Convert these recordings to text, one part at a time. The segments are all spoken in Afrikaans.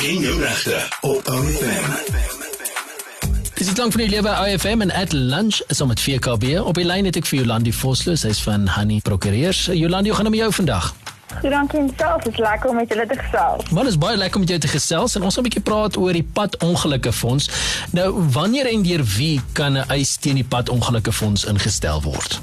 ken jou regte op OFM. Dis die klank van die lewe IFM en at lunch is om met VKB op die lyn het ek vir Jolandi Vosloo, sy's van Honey Prokureurs. Jolandi, hoe gaan dit met jou vandag? Goed, dankie en self. Dit is lekker om met julle te gesels. Maar dit is baie lekker om met jou te gesels en ons gaan 'n bietjie praat oor die padongelukke fonds. Nou, wanneer en deur wie kan 'n eis teen die padongelukke fonds ingestel word?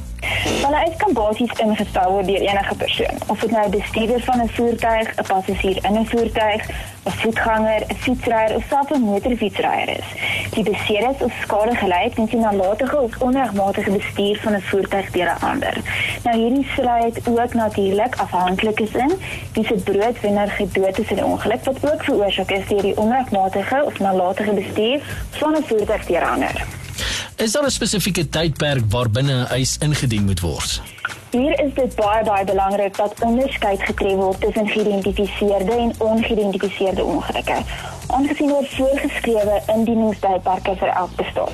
Wel, hy kan basies ingestel word deur enige persoon. Of dit nou 'n bestuurder van 'n voertuig, 'n passasier in 'n voertuig, 'n voetganger, 'n fietsryer of selfs 'n motorfietsryer is. Die beserings of skade gelei het in nalatige of onregmatige bestuur van 'n voertuig deur 'n ander. Nou hierdie sluit ook natuurlik afhanklikes in wie se broodwinner gedood is in 'n ongeluk wat ook veroorsaak is deur die onregmatige of nalatige bestuur van 'n voertuig deur 'n ander. Is daar 'n spesifieke tydperk waarbinne 'n eis ingedien moet word? Hier is dit baie baie belangrik dat onderskeid getref word tussen geïdentifiseerde en ongeïdentifiseerde ongelukke. Aangesien daar voorgeskrewe indieningstydperke vir elk bestaan.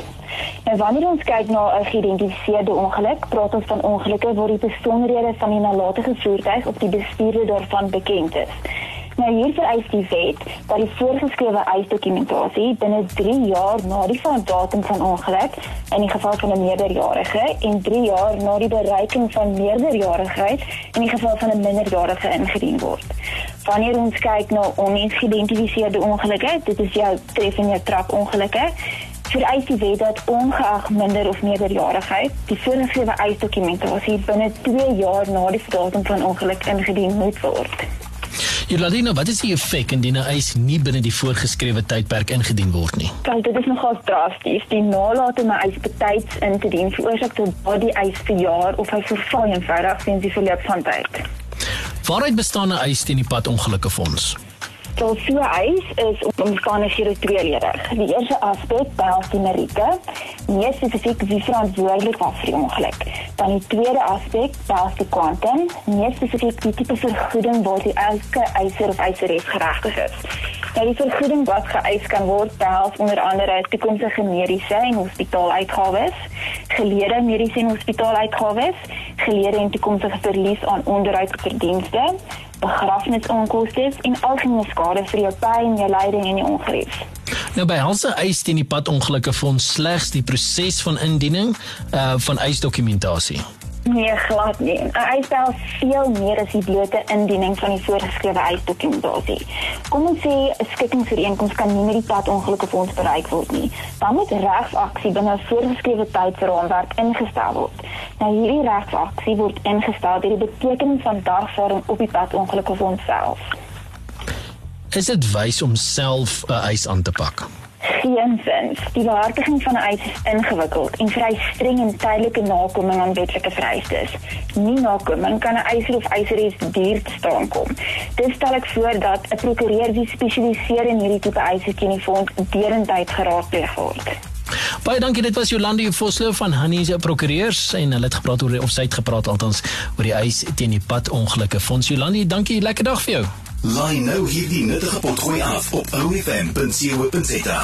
Nou wanneer ons kyk na 'n geïdentifiseerde ongeluk, praat ons van ongelukke waar die besonderhede van die nalatige voertuig op die bestuurder daarvan bekend is. Nou hier vereis die wet dat die voorgeskrewe eisdokumentasie binne 3 jaar na die datum van ongeluk in die geval van 'n meerderjarige en 3 jaar na die bereiking van meerderjarigheid in die geval van 'n minderjarige ingedien word. Wanneer ons kyk na ongeïdentifiseerde ongelukke, dit is jou tref en jou trap ongelukke, vereis die wet dat ongeag minder of meerderjarigheid die voorgeskrewe eisdokumentasie binne 2 jaar na die datum van ongeluk ingedien moet word. Joladina, wat is die effek indien 'n eis nie binne die voorgeskrewe tydperk ingedien word nie? Wel, dit is nogal drasties. Die nalatiging om 'n eis betyds in te dien veroorsaak tot daardie eis vir jaar of hy verval eenvoudig sien die verloop van tyd. Waaruit bestaan 'n eis teen die padongelukkefonds? So so eis is omstandig hier tweeledig. Die eerste aspek behels die meriete, nie spesifiek wie verantwoordelik was vir die ongeluk. Dan die tweede aspek behels die kwantum, nie spesifiek die tipe vergoeding die elke eiser of eiseres geregtig is. Nou die vergoeding wat geëis kan word behels onder andere toekomstige mediese en hospitaaluitgawes, geleerde mediese en hospitaaluitgawes, geleerde en toekomstige verlies aan onderhoudsverdienste begrafnisonkoste en algemene skade vir jou pyn, jou lyding en jou ongerief. Nou by Halse eis teen die padongelukke fonds slegs die proses van indiening uh van eisdokumentasie. Nee, glad nie. 'n Eis stel veel meer as die blote indiening van die voorgeskrewe eisdokumentasie. Kom ons sê 'n skikkingsooreenkoms kan nie met die padongelukke fonds bereik word nie. Dan moet regsaksie binne 'n voorgeskrewe tydsraamwerk ingestel word. Nou hierdie regsaksie word ingestel deur die betekening van dagvaarding op die padongelukke fonds self. Is dit wys om self 'n eis aan te pak? Geensins, die behartiging van 'n eis is ingewikkeld en vry streng en tydelike nakoming aan wetlike vereistes. Nie nakoming kan 'n eiser of eiseres duur te staan kom. Dit stel ek voor dat 'n prokureur wie spesialiseer in hierdie tipe eise teen die fonds derendheid geraadpleeg word. Baie dankie, dit was Jolandi Vosloo van Honey se prokureurs en hulle het gepraat oor of sy het gepraat althans oor die eis teen die pad ongelukke fonds. Jolandi, dankie, lekker dag vir jou. Line nou hierdie nuttige potgooi af op OFM.co.za.